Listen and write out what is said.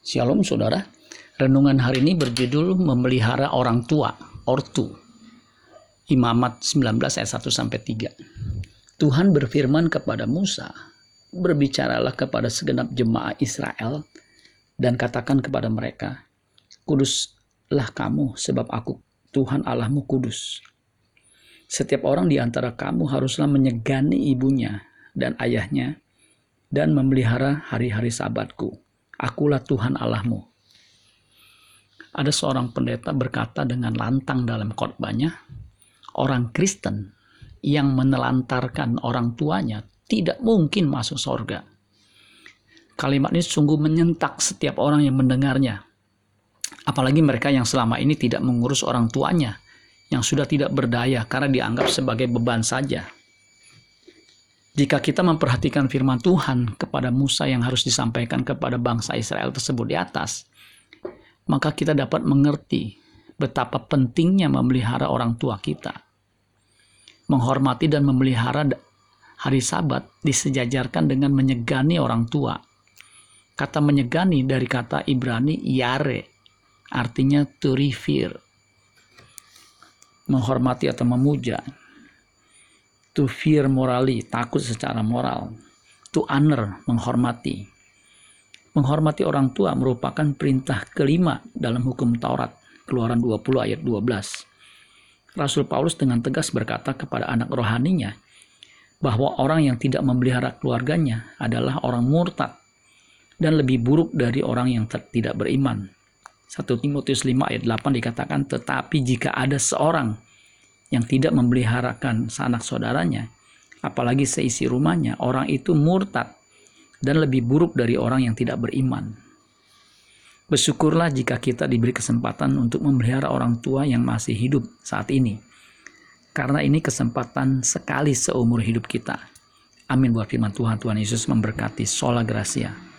Shalom saudara. Renungan hari ini berjudul memelihara orang tua, ortu. Imamat 19 ayat 1 sampai 3. Tuhan berfirman kepada Musa, berbicaralah kepada segenap jemaah Israel dan katakan kepada mereka, Kuduslah kamu sebab aku Tuhan Allahmu kudus. Setiap orang di antara kamu haruslah menyegani ibunya dan ayahnya dan memelihara hari-hari sabatku Akulah Tuhan Allahmu. Ada seorang pendeta berkata dengan lantang dalam khotbahnya, orang Kristen yang menelantarkan orang tuanya tidak mungkin masuk surga. Kalimat ini sungguh menyentak setiap orang yang mendengarnya. Apalagi mereka yang selama ini tidak mengurus orang tuanya, yang sudah tidak berdaya karena dianggap sebagai beban saja. Jika kita memperhatikan firman Tuhan kepada Musa yang harus disampaikan kepada bangsa Israel tersebut di atas, maka kita dapat mengerti betapa pentingnya memelihara orang tua kita. Menghormati dan memelihara hari Sabat disejajarkan dengan menyegani orang tua. Kata menyegani dari kata Ibrani yare, artinya to revere, menghormati atau memuja to fear morally, takut secara moral, to honor, menghormati. Menghormati orang tua merupakan perintah kelima dalam hukum Taurat, Keluaran 20 ayat 12. Rasul Paulus dengan tegas berkata kepada anak rohaninya bahwa orang yang tidak memelihara keluarganya adalah orang murtad dan lebih buruk dari orang yang tidak beriman. 1 Timotius 5 ayat 8 dikatakan, tetapi jika ada seorang yang tidak memeliharakan sanak saudaranya, apalagi seisi rumahnya, orang itu murtad dan lebih buruk dari orang yang tidak beriman. Bersyukurlah jika kita diberi kesempatan untuk memelihara orang tua yang masih hidup saat ini. Karena ini kesempatan sekali seumur hidup kita. Amin buat firman Tuhan. Tuhan Yesus memberkati. Sola Gracia.